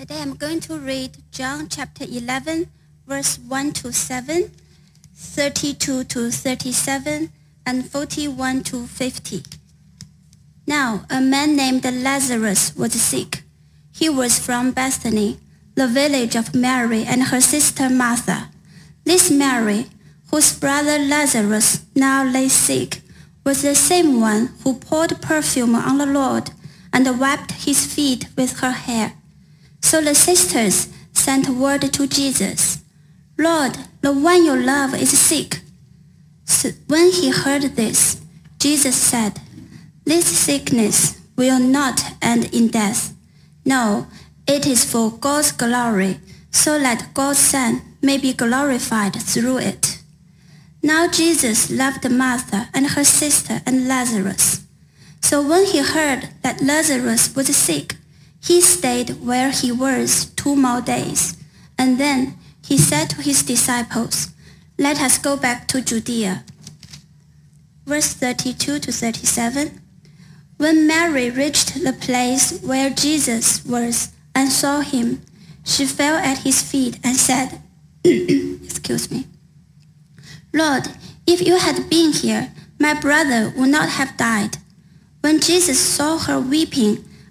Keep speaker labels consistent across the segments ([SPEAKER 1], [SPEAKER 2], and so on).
[SPEAKER 1] Today I'm going to read John chapter 11, verse 1 to 7, 32 to 37, and 41 to 50. Now a man named Lazarus was sick. He was from Bethany, the village of Mary and her sister Martha. This Mary, whose brother Lazarus now lay sick, was the same one who poured perfume on the Lord and wiped his feet with her hair. So the sisters sent word to Jesus, Lord, the one you love is sick. So when he heard this, Jesus said, This sickness will not end in death. No, it is for God's glory, so that God's Son may be glorified through it. Now Jesus loved Martha and her sister and Lazarus. So when he heard that Lazarus was sick, he stayed where he was two more days. And then he said to his disciples, Let us go back to Judea. Verse 32 to 37. When Mary reached the place where Jesus was and saw him, she fell at his feet and said, Excuse me. Lord, if you had been here, my brother would not have died. When Jesus saw her weeping,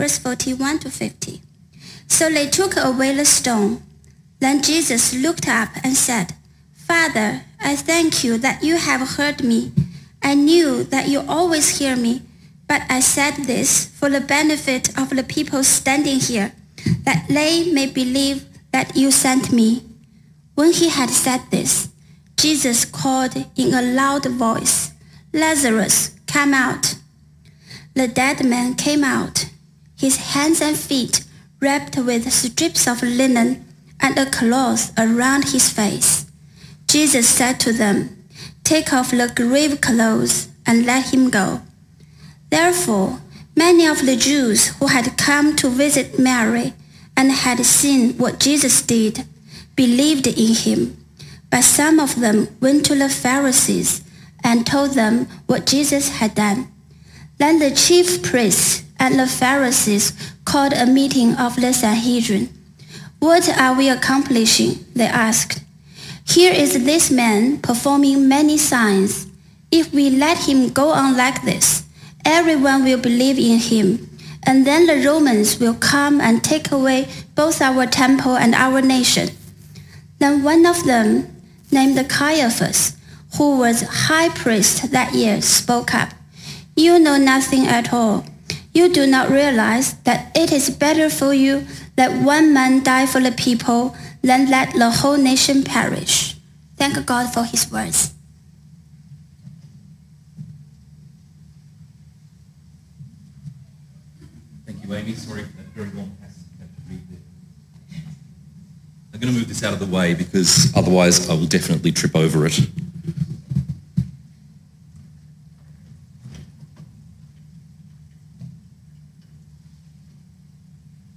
[SPEAKER 1] Verse 41 to 50. So they took away the stone. Then Jesus looked up and said, Father, I thank you that you have heard me. I knew that you always hear me, but I said this for the benefit of the people standing here, that they may believe that you sent me. When he had said this, Jesus called in a loud voice, Lazarus, come out. The dead man came out, his hands and feet wrapped with strips of linen and a cloth around his face. Jesus said to them, Take off the grave clothes and let him go. Therefore, many of the Jews who had come to visit Mary and had seen what Jesus did believed in him. But some of them went to the Pharisees and told them what Jesus had done. Then the chief priests and the Pharisees called a meeting of the Sanhedrin. What are we accomplishing? They asked. Here is this man performing many signs. If we let him go on like this, everyone will believe in him. And then the Romans will come and take away both our temple and our nation. Then one of them, named Caiaphas, who was high priest that year, spoke up. You know nothing at all. You do not realize that it is better for you that one man die for the people than let the whole nation perish. Thank God for his words.
[SPEAKER 2] Thank you, Amy. Sorry for that very long passage to read. I'm going to move this out of the way because otherwise I will definitely trip over it.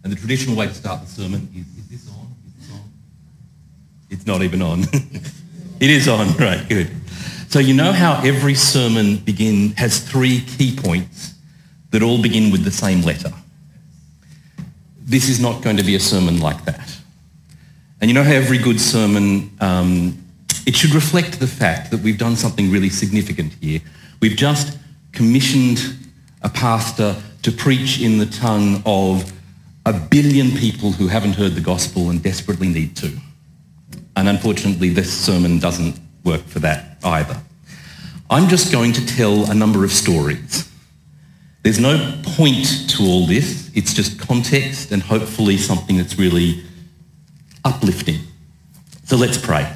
[SPEAKER 2] And the traditional way to start the sermon is, is this on? Is this on? It's not even on. it is on, right, good. So you know how every sermon begin has three key points that all begin with the same letter. This is not going to be a sermon like that. And you know how every good sermon, um, it should reflect the fact that we've done something really significant here. We've just commissioned a pastor to preach in the tongue of a billion people who haven't heard the gospel and desperately need to. And unfortunately, this sermon doesn't work for that either. I'm just going to tell a number of stories. There's no point to all this. It's just context and hopefully something that's really uplifting. So let's pray.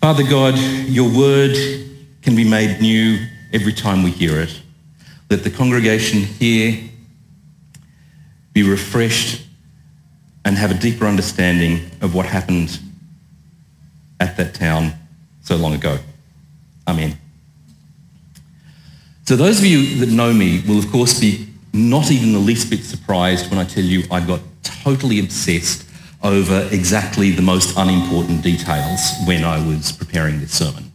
[SPEAKER 2] Father God, your word can be made new every time we hear it. Let the congregation hear be refreshed and have a deeper understanding of what happened at that town so long ago. Amen. So those of you that know me will of course be not even the least bit surprised when I tell you I got totally obsessed over exactly the most unimportant details when I was preparing this sermon.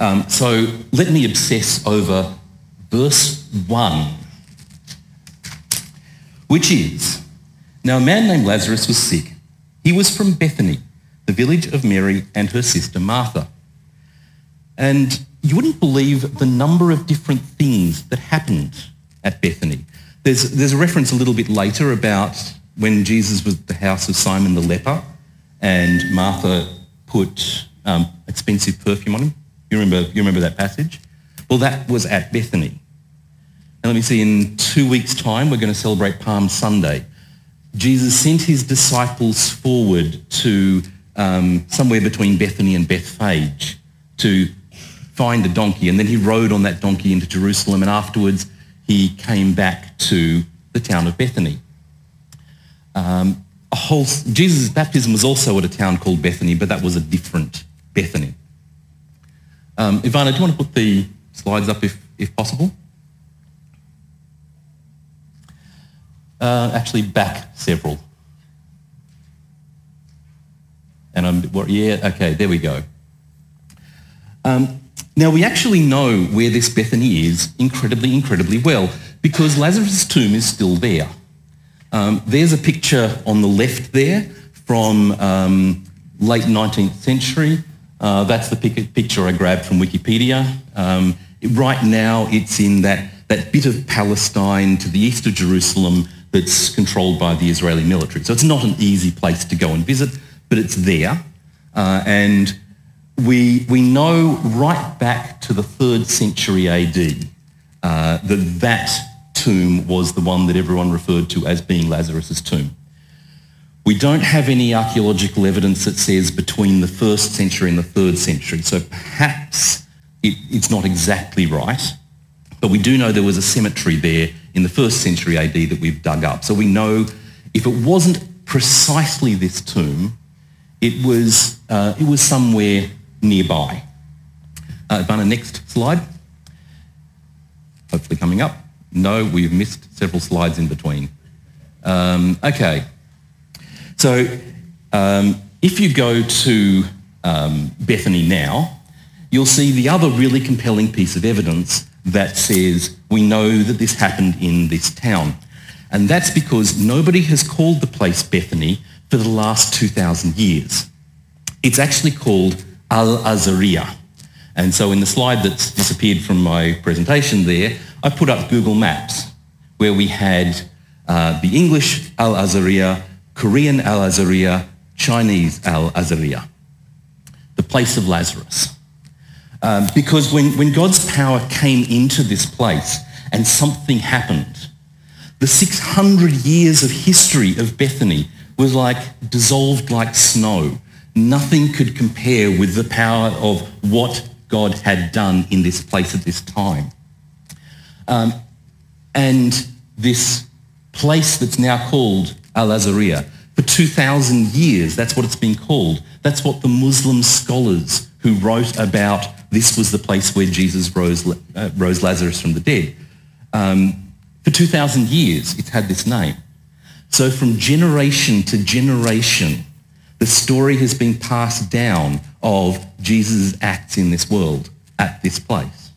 [SPEAKER 2] Um, so let me obsess over verse 1, which is, Now a man named Lazarus was sick. He was from Bethany, the village of Mary and her sister Martha. And you wouldn't believe the number of different things that happened at Bethany. There's, there's a reference a little bit later about when Jesus was at the house of Simon the leper and Martha put um, expensive perfume on him. You remember, you remember that passage? Well, that was at Bethany. Let me see, in two weeks' time, we're going to celebrate Palm Sunday. Jesus sent his disciples forward to um, somewhere between Bethany and Bethphage to find a donkey. And then he rode on that donkey into Jerusalem. And afterwards, he came back to the town of Bethany. Um, a whole, Jesus' baptism was also at a town called Bethany, but that was a different Bethany. Um, Ivana, do you want to put the slides up if, if possible? Uh, actually, back several. And I'm, yeah, okay, there we go. Um, now, we actually know where this Bethany is incredibly, incredibly well because Lazarus' tomb is still there. Um, there's a picture on the left there from um, late 19th century. Uh, that's the pic- picture I grabbed from Wikipedia. Um, right now, it's in that, that bit of Palestine to the east of Jerusalem that's controlled by the Israeli military. So it's not an easy place to go and visit, but it's there. Uh, and we, we know right back to the third century AD uh, that that tomb was the one that everyone referred to as being Lazarus' tomb. We don't have any archaeological evidence that says between the first century and the third century, so perhaps it, it's not exactly right, but we do know there was a cemetery there in the first century AD that we've dug up. So we know if it wasn't precisely this tomb, it was, uh, it was somewhere nearby. Uh, Ivana, next slide. Hopefully coming up. No, we've missed several slides in between. Um, okay. So um, if you go to um, Bethany now, you'll see the other really compelling piece of evidence that says we know that this happened in this town. And that's because nobody has called the place Bethany for the last 2,000 years. It's actually called Al-Azariah. And so in the slide that's disappeared from my presentation there, I put up Google Maps where we had uh, the English Al-Azariah, Korean Al-Azariah, Chinese Al-Azariah, the place of Lazarus. Um, because when, when God's power came into this place and something happened, the 600 years of history of Bethany was like dissolved like snow. Nothing could compare with the power of what God had done in this place at this time. Um, and this place that's now called Al-Azariah, for 2,000 years, that's what it's been called. That's what the Muslim scholars who wrote about this was the place where Jesus rose, uh, rose Lazarus from the dead. Um, for 2,000 years, it's had this name. So from generation to generation, the story has been passed down of Jesus' acts in this world at this place.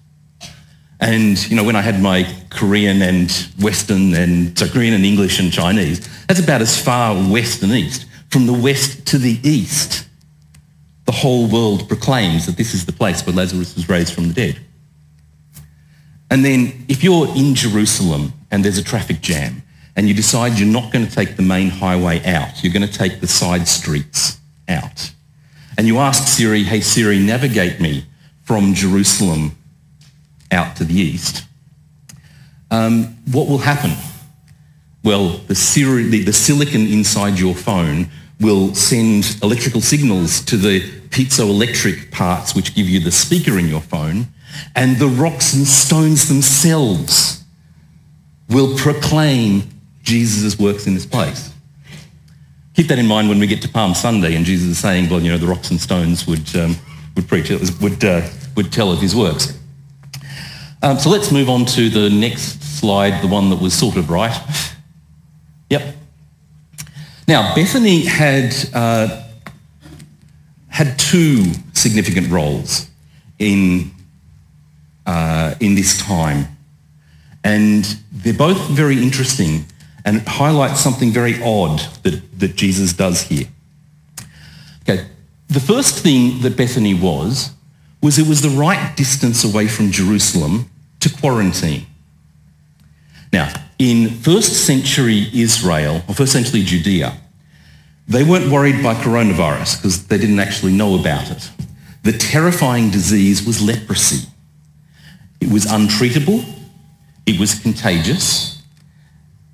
[SPEAKER 2] And, you know, when I had my Korean and Western and, so Korean and English and Chinese, that's about as far west and east. From the west to the east, the whole world proclaims that this is the place where Lazarus was raised from the dead. And then if you're in Jerusalem and there's a traffic jam and you decide you're not going to take the main highway out, you're going to take the side streets out. And you ask Siri, hey Siri, navigate me from Jerusalem out to the east. Um, what will happen? Well, the, Siri, the, the silicon inside your phone will send electrical signals to the piezoelectric parts which give you the speaker in your phone, and the rocks and stones themselves will proclaim Jesus' works in this place. keep that in mind when we get to Palm Sunday and Jesus is saying, well, you know, the rocks and stones would, um, would preach, would, uh, would tell of his works. Um, so let's move on to the next slide, the one that was sort of right. Yep. Now, Bethany had, uh, had two significant roles in, uh, in this time. And they're both very interesting and highlight something very odd that, that Jesus does here. Okay, the first thing that Bethany was, was it was the right distance away from Jerusalem to quarantine. Now, in first century Israel, or first century Judea, they weren't worried by coronavirus because they didn't actually know about it. The terrifying disease was leprosy. It was untreatable, it was contagious,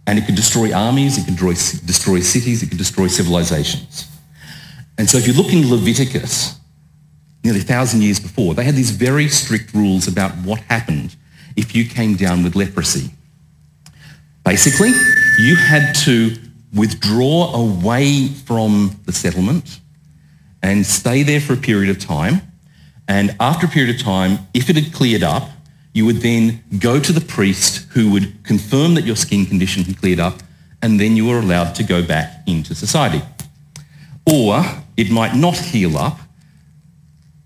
[SPEAKER 2] and it could destroy armies, it could destroy, destroy cities, it could destroy civilizations. And so if you look in Leviticus, nearly a thousand years before, they had these very strict rules about what happened if you came down with leprosy. Basically, you had to withdraw away from the settlement and stay there for a period of time. And after a period of time, if it had cleared up, you would then go to the priest who would confirm that your skin condition had cleared up, and then you were allowed to go back into society. Or it might not heal up,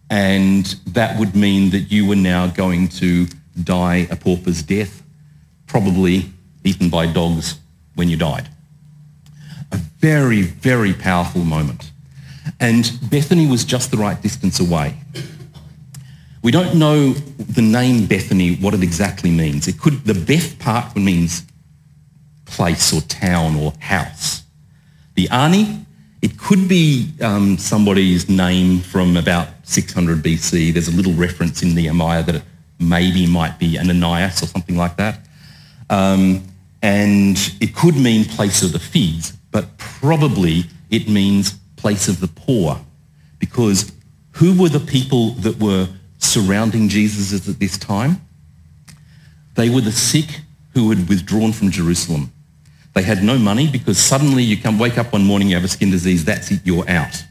[SPEAKER 2] and that would mean that you were now going to die a pauper's death, probably eaten by dogs when you died. A very, very powerful moment. And Bethany was just the right distance away. We don't know the name Bethany, what it exactly means. It could, the Beth part means place or town or house. The Ani, it could be um, somebody's name from about 600 BC. There's a little reference in Nehemiah that it maybe might be an Ananias or something like that. Um, and it could mean place of the figs, but probably it means place of the poor. Because who were the people that were surrounding Jesus at this time. They were the sick who had withdrawn from Jerusalem. They had no money because suddenly you come wake up one morning, you have a skin disease, that's it, you're out.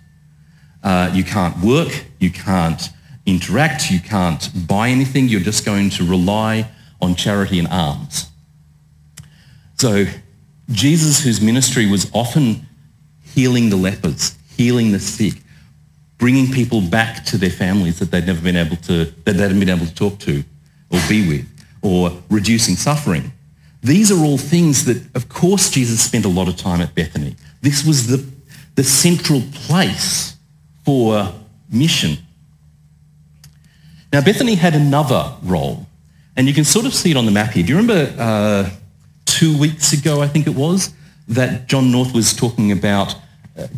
[SPEAKER 2] Uh, you can't work, you can't interact, you can't buy anything, you're just going to rely on charity and alms. So Jesus, whose ministry was often healing the lepers, healing the sick, bringing people back to their families that they'd never been able to, that they hadn't been able to talk to or be with, or reducing suffering. These are all things that, of course, Jesus spent a lot of time at Bethany. This was the, the central place for mission. Now, Bethany had another role, and you can sort of see it on the map here. Do you remember uh, two weeks ago, I think it was, that John North was talking about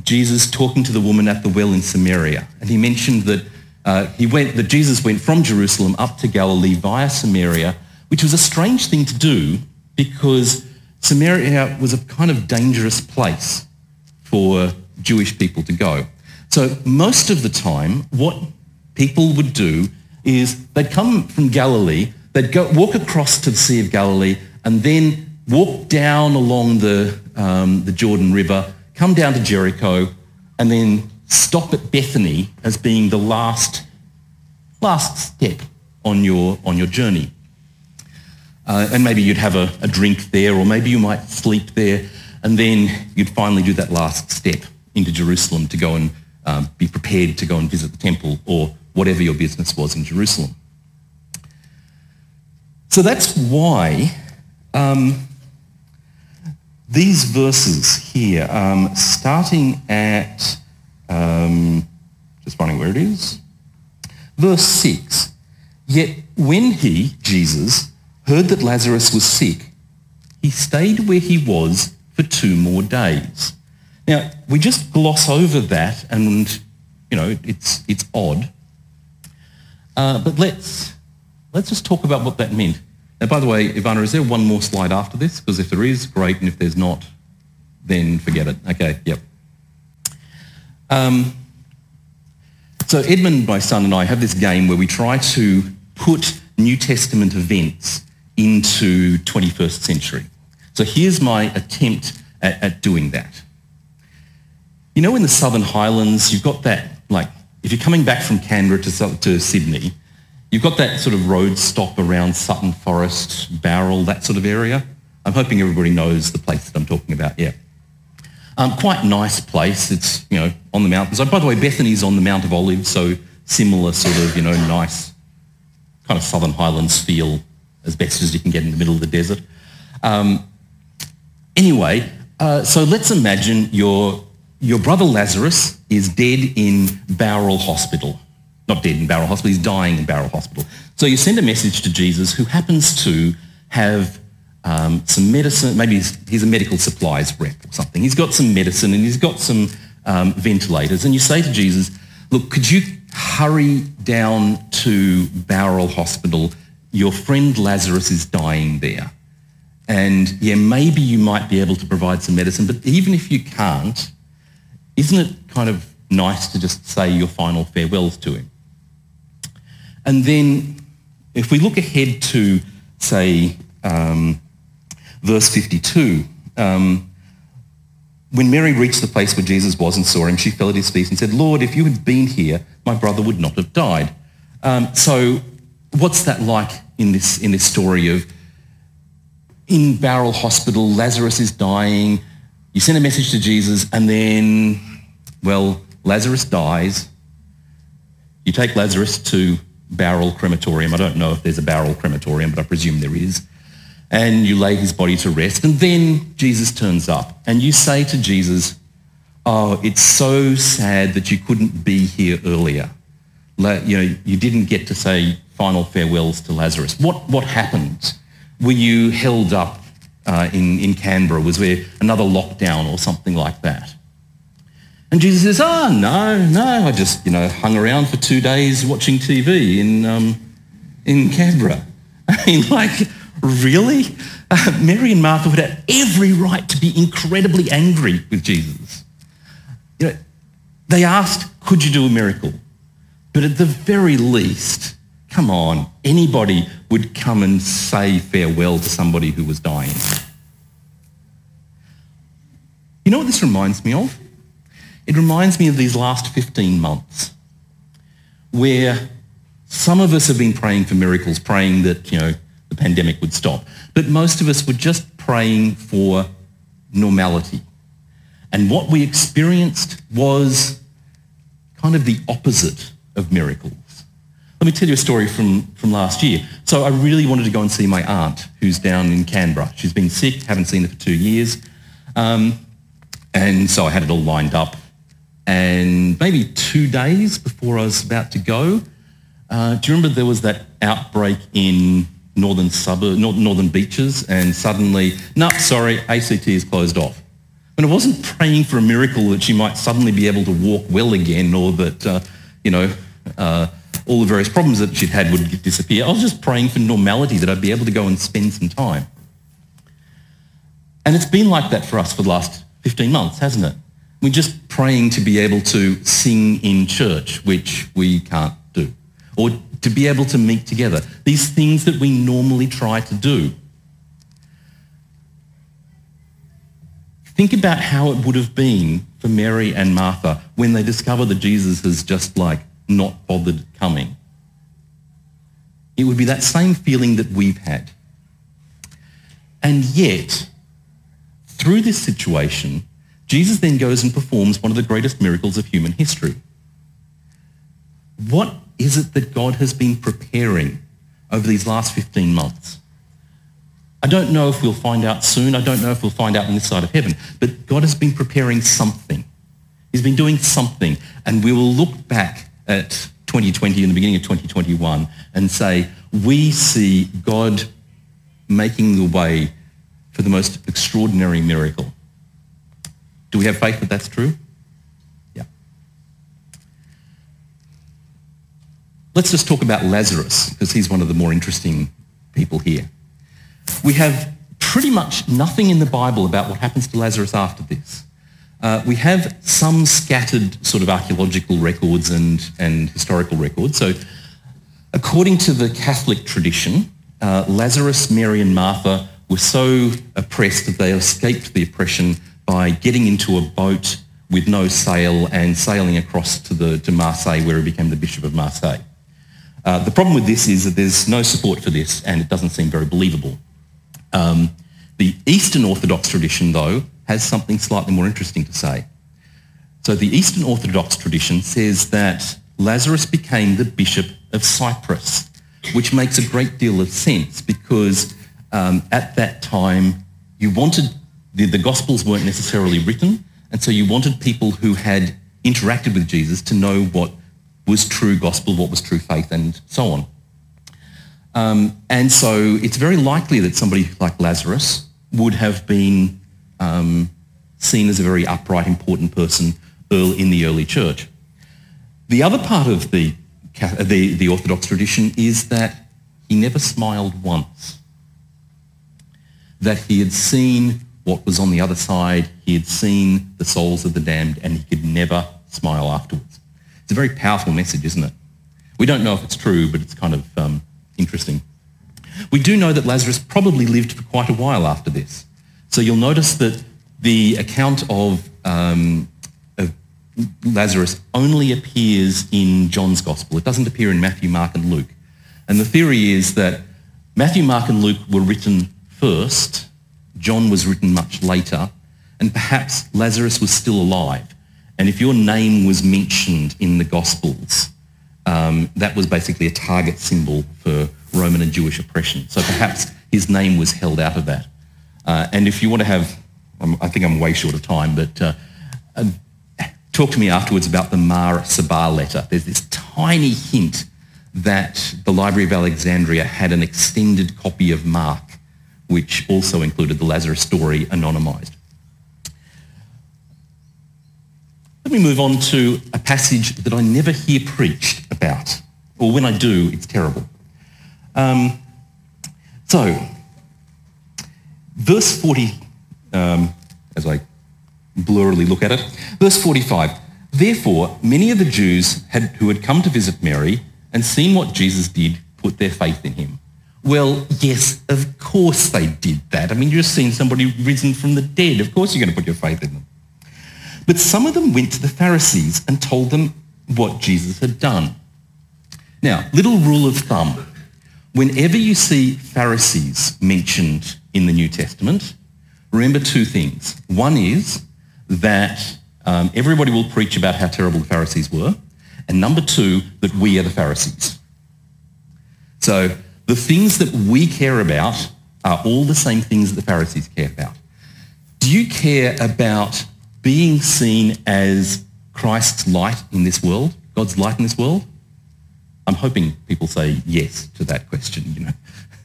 [SPEAKER 2] Jesus talking to the woman at the well in Samaria. And he mentioned that uh, he went, that Jesus went from Jerusalem up to Galilee via Samaria, which was a strange thing to do because Samaria was a kind of dangerous place for Jewish people to go. So most of the time, what people would do is they'd come from Galilee, they'd go walk across to the Sea of Galilee, and then walk down along the, um, the Jordan River come down to Jericho, and then stop at Bethany as being the last, last step on your, on your journey. Uh, and maybe you'd have a, a drink there, or maybe you might sleep there, and then you'd finally do that last step into Jerusalem to go and um, be prepared to go and visit the temple or whatever your business was in Jerusalem. So that's why um, these verses here, um, starting at, um, just finding where it is, verse 6. Yet when he, Jesus, heard that Lazarus was sick, he stayed where he was for two more days. Now, we just gloss over that and, you know, it's, it's odd. Uh, but let's, let's just talk about what that meant. Now, by the way, Ivana, is there one more slide after this? Because if there is, great, and if there's not, then forget it. Okay, yep. Um, so Edmund, my son, and I have this game where we try to put New Testament events into 21st century. So here's my attempt at, at doing that. You know in the Southern Highlands, you've got that, like, if you're coming back from Canberra to, to Sydney, you've got that sort of road stop around Sutton Forest, Bowral, that sort of area. I'm hoping everybody knows the place that I'm talking about, yeah. Um, quite nice place. It's, you know, on the mountains. Oh, by the way, Bethany's on the Mount of Olives, so similar sort of, you know, nice kind of Southern Highlands feel as best as you can get in the middle of the desert. Um, anyway, uh, so let's imagine your, your brother Lazarus is dead in Bowral Hospital. Not dead in Bowral Hospital, he's dying in Bowral Hospital. So you send a message to Jesus who happens to have um, some medicine, maybe he's, he's a medical supplies rep or something. He's got some medicine and he's got some um, ventilators. And you say to Jesus, look, could you hurry down to Bowral Hospital? Your friend Lazarus is dying there. And yeah, maybe you might be able to provide some medicine, but even if you can't, isn't it kind of nice to just say your final farewells to him? And then if we look ahead to, say, um, verse 52, um, when Mary reached the place where Jesus was and saw him, she fell at his feet and said, Lord, if you had been here, my brother would not have died. Um, so what's that like in this, in this story of in Bowral Hospital, Lazarus is dying, you send a message to Jesus and then, well, Lazarus dies. You take Lazarus to Bowral Crematorium. I don't know if there's a Bowral Crematorium, but I presume there is. And you lay his body to rest. And then Jesus turns up and you say to Jesus, oh, it's so sad that you couldn't be here earlier. You know, you didn't get to say final farewells to Lazarus. What, what happened? Were you held up uh, in, in Canberra? Was there another lockdown or something like that? And Jesus says, oh, no, no, I just, you know, hung around for two days watching TV in, um, in Canberra. I mean, like, really? Uh, Mary and Martha would have every right to be incredibly angry with Jesus. You know, they asked, could you do a miracle? But at the very least, come on, anybody would come and say farewell to somebody who was dying. You know what this reminds me of? It reminds me of these last 15 months where some of us have been praying for miracles, praying that, you know, the pandemic would stop. But most of us were just praying for normality. And what we experienced was kind of the opposite of miracles. Let me tell you a story from, from last year. So I really wanted to go and see my aunt who's down in Canberra. She's been sick, haven't seen her for two years. Um, and so I had it all lined up. And maybe two days before I was about to go, uh, do you remember there was that outbreak in northern suburb, northern beaches, and suddenly, no, sorry, ACT is closed off. And I wasn't praying for a miracle that she might suddenly be able to walk well again, or that uh, you know uh, all the various problems that she'd had would disappear. I was just praying for normality that I'd be able to go and spend some time. And it's been like that for us for the last 15 months, hasn't it? We're just praying to be able to sing in church, which we can't do, or to be able to meet together. These things that we normally try to do. Think about how it would have been for Mary and Martha when they discover that Jesus has just like not bothered coming. It would be that same feeling that we've had. And yet, through this situation, Jesus then goes and performs one of the greatest miracles of human history. What is it that God has been preparing over these last 15 months? I don't know if we'll find out soon. I don't know if we'll find out on this side of heaven. But God has been preparing something. He's been doing something. And we will look back at 2020 and the beginning of 2021 and say, we see God making the way for the most extraordinary miracle. Do we have faith that that's true? Yeah. Let's just talk about Lazarus, because he's one of the more interesting people here. We have pretty much nothing in the Bible about what happens to Lazarus after this. Uh, we have some scattered sort of archaeological records and, and historical records. So according to the Catholic tradition, uh, Lazarus, Mary and Martha were so oppressed that they escaped the oppression by getting into a boat with no sail and sailing across to, the, to Marseille where he became the Bishop of Marseille. Uh, the problem with this is that there's no support for this and it doesn't seem very believable. Um, the Eastern Orthodox tradition, though, has something slightly more interesting to say. So the Eastern Orthodox tradition says that Lazarus became the Bishop of Cyprus, which makes a great deal of sense because um, at that time you wanted, the, the Gospels weren't necessarily written, and so you wanted people who had interacted with Jesus to know what was true gospel, what was true faith, and so on. Um, and so it's very likely that somebody like Lazarus would have been um, seen as a very upright, important person in the early church. The other part of the, the, the Orthodox tradition is that he never smiled once. That he had seen what was on the other side, he had seen the souls of the damned, and he could never smile afterwards. It's a very powerful message, isn't it? We don't know if it's true, but it's kind of um, interesting. We do know that Lazarus probably lived for quite a while after this. So you'll notice that the account of, um, of Lazarus only appears in John's Gospel. It doesn't appear in Matthew, Mark and Luke. And the theory is that Matthew, Mark and Luke were written first, John was written much later, and perhaps Lazarus was still alive. And if your name was mentioned in the Gospels, um, that was basically a target symbol for Roman and Jewish oppression. So perhaps his name was held out of that. Uh, and if you want to have, I think I'm way short of time, but uh, uh, talk to me afterwards about the Mar Saba letter. There's this tiny hint that the Library of Alexandria had an extended copy of Mark, which also included the Lazarus story anonymized. Let me move on to a passage that I never hear preached about, or when I do, it's terrible. Um, so, verse 40, um, as I blurrily look at it, verse 45, Therefore, many of the Jews had, who had come to visit Mary and seen what Jesus did put their faith in him. Well, yes, of course they did that. I mean, you've seen somebody risen from the dead. Of course you're going to put your faith in them. But some of them went to the Pharisees and told them what Jesus had done. Now, little rule of thumb. Whenever you see Pharisees mentioned in the New Testament, remember two things. One is that um, everybody will preach about how terrible the Pharisees were. And number two, that we are the Pharisees. So the things that we care about are all the same things that the Pharisees care about. Do you care about being seen as Christ's light in this world, God's light in this world? I'm hoping people say yes to that question, you know.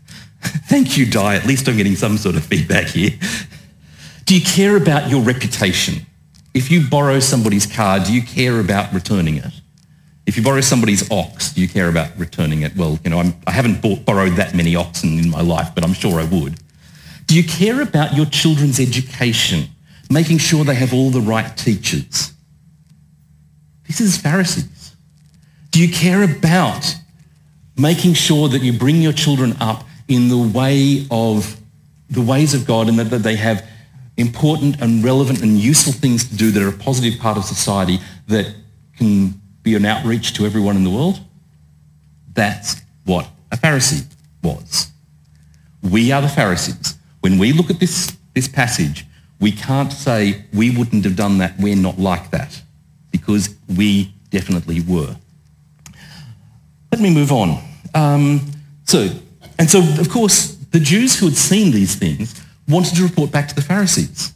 [SPEAKER 2] Thank you, Di. At least I'm getting some sort of feedback here. Do you care about your reputation? If you borrow somebody's car, do you care about returning it? If you borrow somebody's ox, do you care about returning it? Well, you know, I'm, I have not bought, borrowed that many oxen in my life, but I'm sure I would. Do you care about your children's education? making sure they have all the right teachers. This is Pharisees. Do you care about making sure that you bring your children up in the way of the ways of God and that, that they have important and relevant and useful things to do that are a positive part of society that can be an outreach to everyone in the world? That's what a Pharisee was. We are the Pharisees. When we look at this, this passage, we can't say we wouldn't have done that, we're not like that, because we definitely were. Let me move on. Um, so, and so, of course, the Jews who had seen these things wanted to report back to the Pharisees.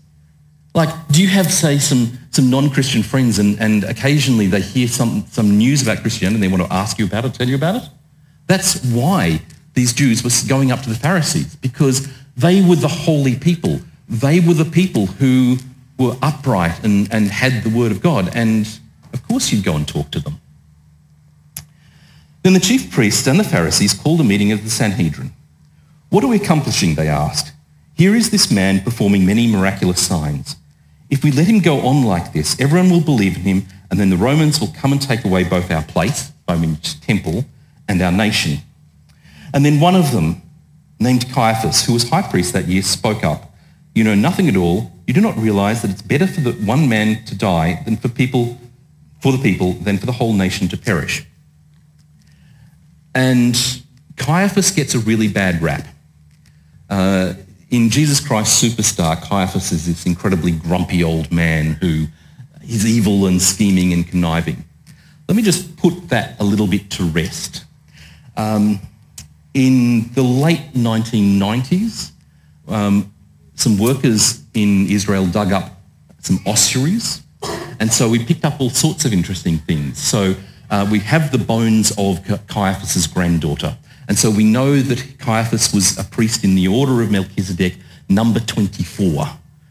[SPEAKER 2] Like, do you have, say, some, some non-Christian friends and, and occasionally they hear some, some news about Christianity and they want to ask you about it, tell you about it? That's why these Jews were going up to the Pharisees, because they were the holy people they were the people who were upright and, and had the word of God. And of course you'd go and talk to them. Then the chief priests and the Pharisees called a meeting of the Sanhedrin. What are we accomplishing? They asked. Here is this man performing many miraculous signs. If we let him go on like this, everyone will believe in him, and then the Romans will come and take away both our place, I temple, and our nation. And then one of them, named Caiaphas, who was high priest that year, spoke up. You know nothing at all. You do not realize that it's better for the one man to die than for people, for the people, than for the whole nation to perish. And Caiaphas gets a really bad rap. Uh, in Jesus Christ Superstar, Caiaphas is this incredibly grumpy old man who is evil and scheming and conniving. Let me just put that a little bit to rest. Um, in the late 1990s, um, some workers in Israel dug up some ossuaries, and so we picked up all sorts of interesting things. So uh, we have the bones of Caiaphas's granddaughter. And so we know that Caiaphas was a priest in the order of Melchizedek, number 24.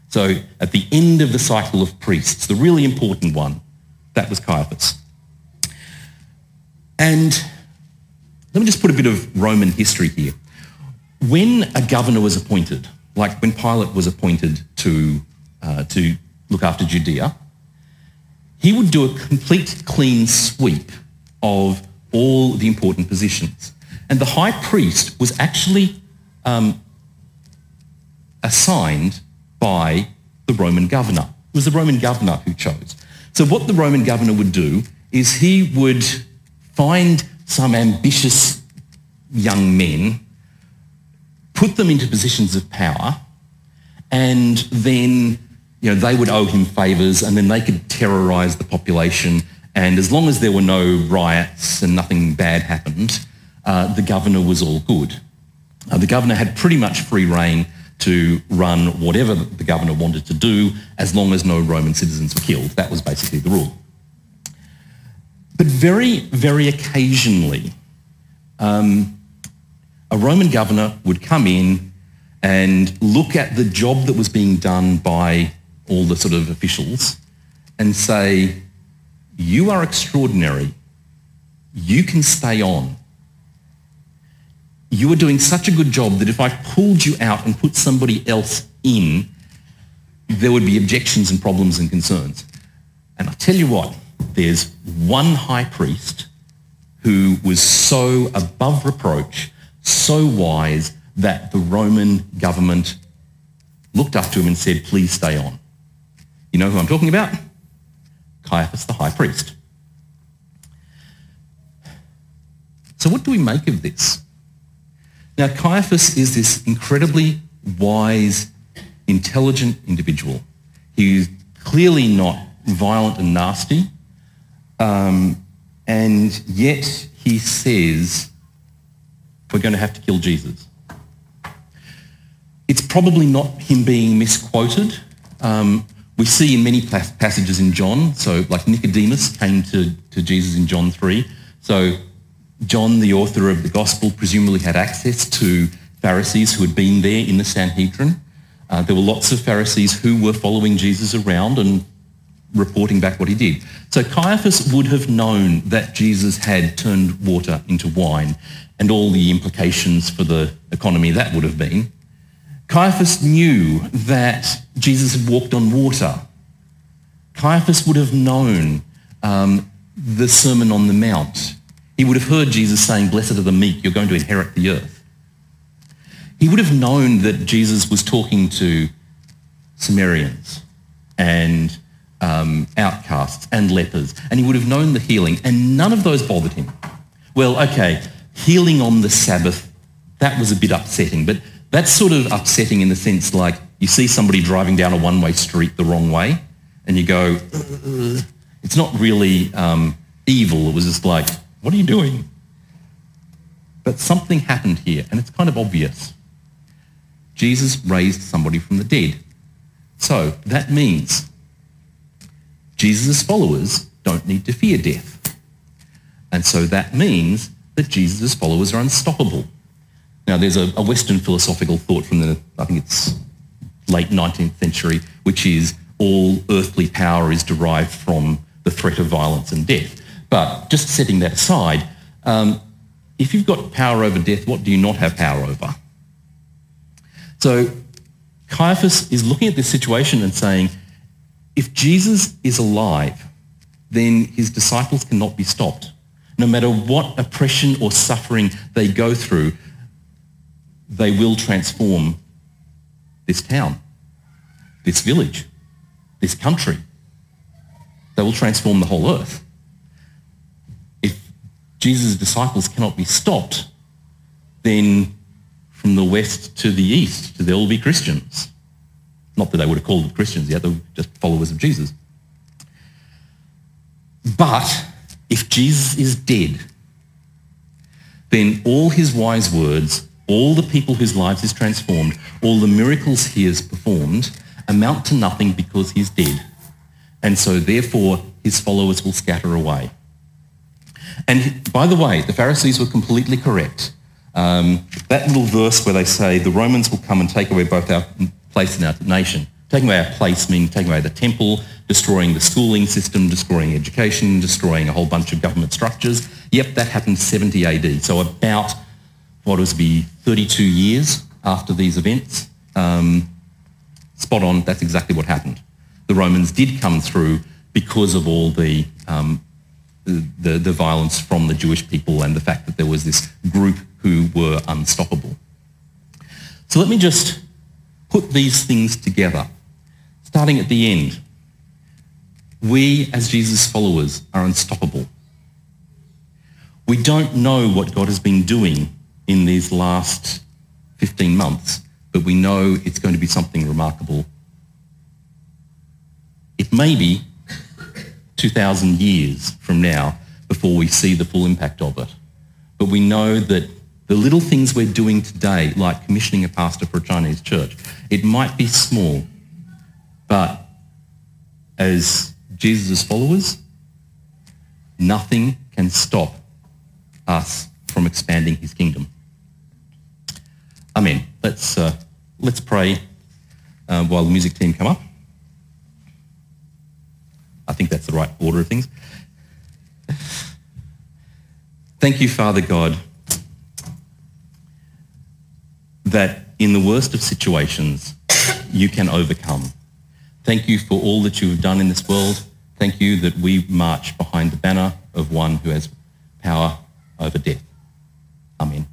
[SPEAKER 2] So at the end of the cycle of priests, the really important one, that was Caiaphas. And let me just put a bit of Roman history here. When a governor was appointed, like when Pilate was appointed to, uh, to look after Judea, he would do a complete clean sweep of all the important positions. And the high priest was actually um, assigned by the Roman governor. It was the Roman governor who chose. So what the Roman governor would do is he would find some ambitious young men, put them into positions of power, and then you know, they would owe him favours and then they could terrorise the population. And as long as there were no riots and nothing bad happened, uh, the governor was all good. Uh, the governor had pretty much free rein to run whatever the governor wanted to do as long as no Roman citizens were killed. That was basically the rule. But very, very occasionally, um, a Roman governor would come in and look at the job that was being done by all the sort of officials and say, you are extraordinary. You can stay on. You are doing such a good job that if I pulled you out and put somebody else in, there would be objections and problems and concerns. And I tell you what, there's one high priest who was so above reproach, so wise, that the Roman government looked up to him and said, please stay on. You know who I'm talking about? Caiaphas the high priest. So what do we make of this? Now, Caiaphas is this incredibly wise, intelligent individual. He's clearly not violent and nasty, um, and yet he says, we're going to have to kill Jesus. It's probably not him being misquoted. Um, we see in many passages in John, so like Nicodemus came to, to Jesus in John 3. So John, the author of the gospel, presumably had access to Pharisees who had been there in the Sanhedrin. Uh, there were lots of Pharisees who were following Jesus around and reporting back what he did. So Caiaphas would have known that Jesus had turned water into wine and all the implications for the economy that would have been. Caiaphas knew that Jesus had walked on water. Caiaphas would have known um, the Sermon on the Mount. He would have heard Jesus saying, blessed are the meek, you're going to inherit the earth. He would have known that Jesus was talking to Samaritans and um, outcasts and lepers, and he would have known the healing, and none of those bothered him. Well, okay, healing on the Sabbath, that was a bit upsetting, but that's sort of upsetting in the sense like you see somebody driving down a one-way street the wrong way and you go, it's not really um, evil. It was just like, what are you doing? But something happened here and it's kind of obvious. Jesus raised somebody from the dead. So that means Jesus' followers don't need to fear death. And so that means that Jesus' followers are unstoppable. Now, there's a, a Western philosophical thought from the, I think it's late 19th century, which is all earthly power is derived from the threat of violence and death. But just setting that aside, um, if you've got power over death, what do you not have power over? So Caiaphas is looking at this situation and saying, if Jesus is alive, then his disciples cannot be stopped. No matter what oppression or suffering they go through, they will transform this town. this village, this country. They will transform the whole earth. Jesus' disciples cannot be stopped, then from the west to the east, there will be Christians. Not that they would have called them Christians yet, they were just followers of Jesus. But if Jesus is dead, then all his wise words, all the people whose lives he's transformed, all the miracles he has performed amount to nothing because he's dead. And so therefore his followers will scatter away. And by the way, the Pharisees were completely correct. Um, that little verse where they say the Romans will come and take away both our place and our nation. Taking away our place meaning taking away the temple, destroying the schooling system, destroying education, destroying a whole bunch of government structures. Yep, that happened 70 AD. So about, what was be 32 years after these events. Um, spot on, that's exactly what happened. The Romans did come through because of all the, um, the, the violence from the Jewish people and the fact that there was this group who were unstoppable. So let me just put these things together, starting at the end. We, as Jesus' followers, are unstoppable. We don't know what God has been doing in these last 15 months, but we know it's going to be something remarkable. It may be 2,000 years from now before we see the full impact of it. But we know that the little things we're doing today, like commissioning a pastor for a Chinese church, it might be small, but as Jesus' followers, nothing can stop us from expanding his kingdom. Amen. Let's, uh, let's pray uh, while the music team come up. I think that's the right order of things. Thank you, Father God, that in the worst of situations, you can overcome. Thank you for all that you have done in this world. Thank you that we march behind the banner of one who has power over death. Amen.